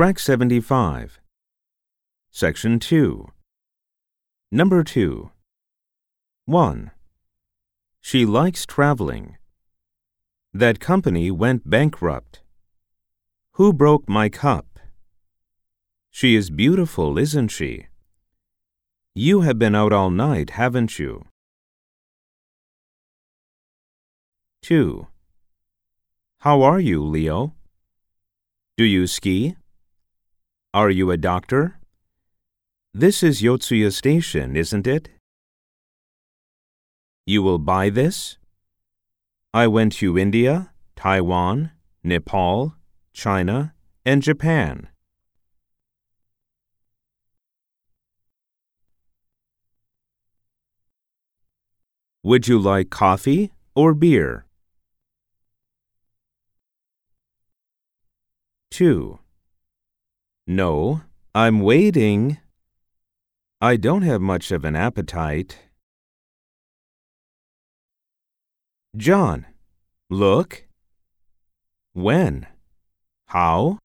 Track 75. Section 2. Number 2. 1. She likes traveling. That company went bankrupt. Who broke my cup? She is beautiful, isn't she? You have been out all night, haven't you? 2. How are you, Leo? Do you ski? Are you a doctor? This is Yotsuya Station, isn't it? You will buy this? I went to India, Taiwan, Nepal, China, and Japan. Would you like coffee or beer? 2. No, I'm waiting. I don't have much of an appetite. John, look. When? How?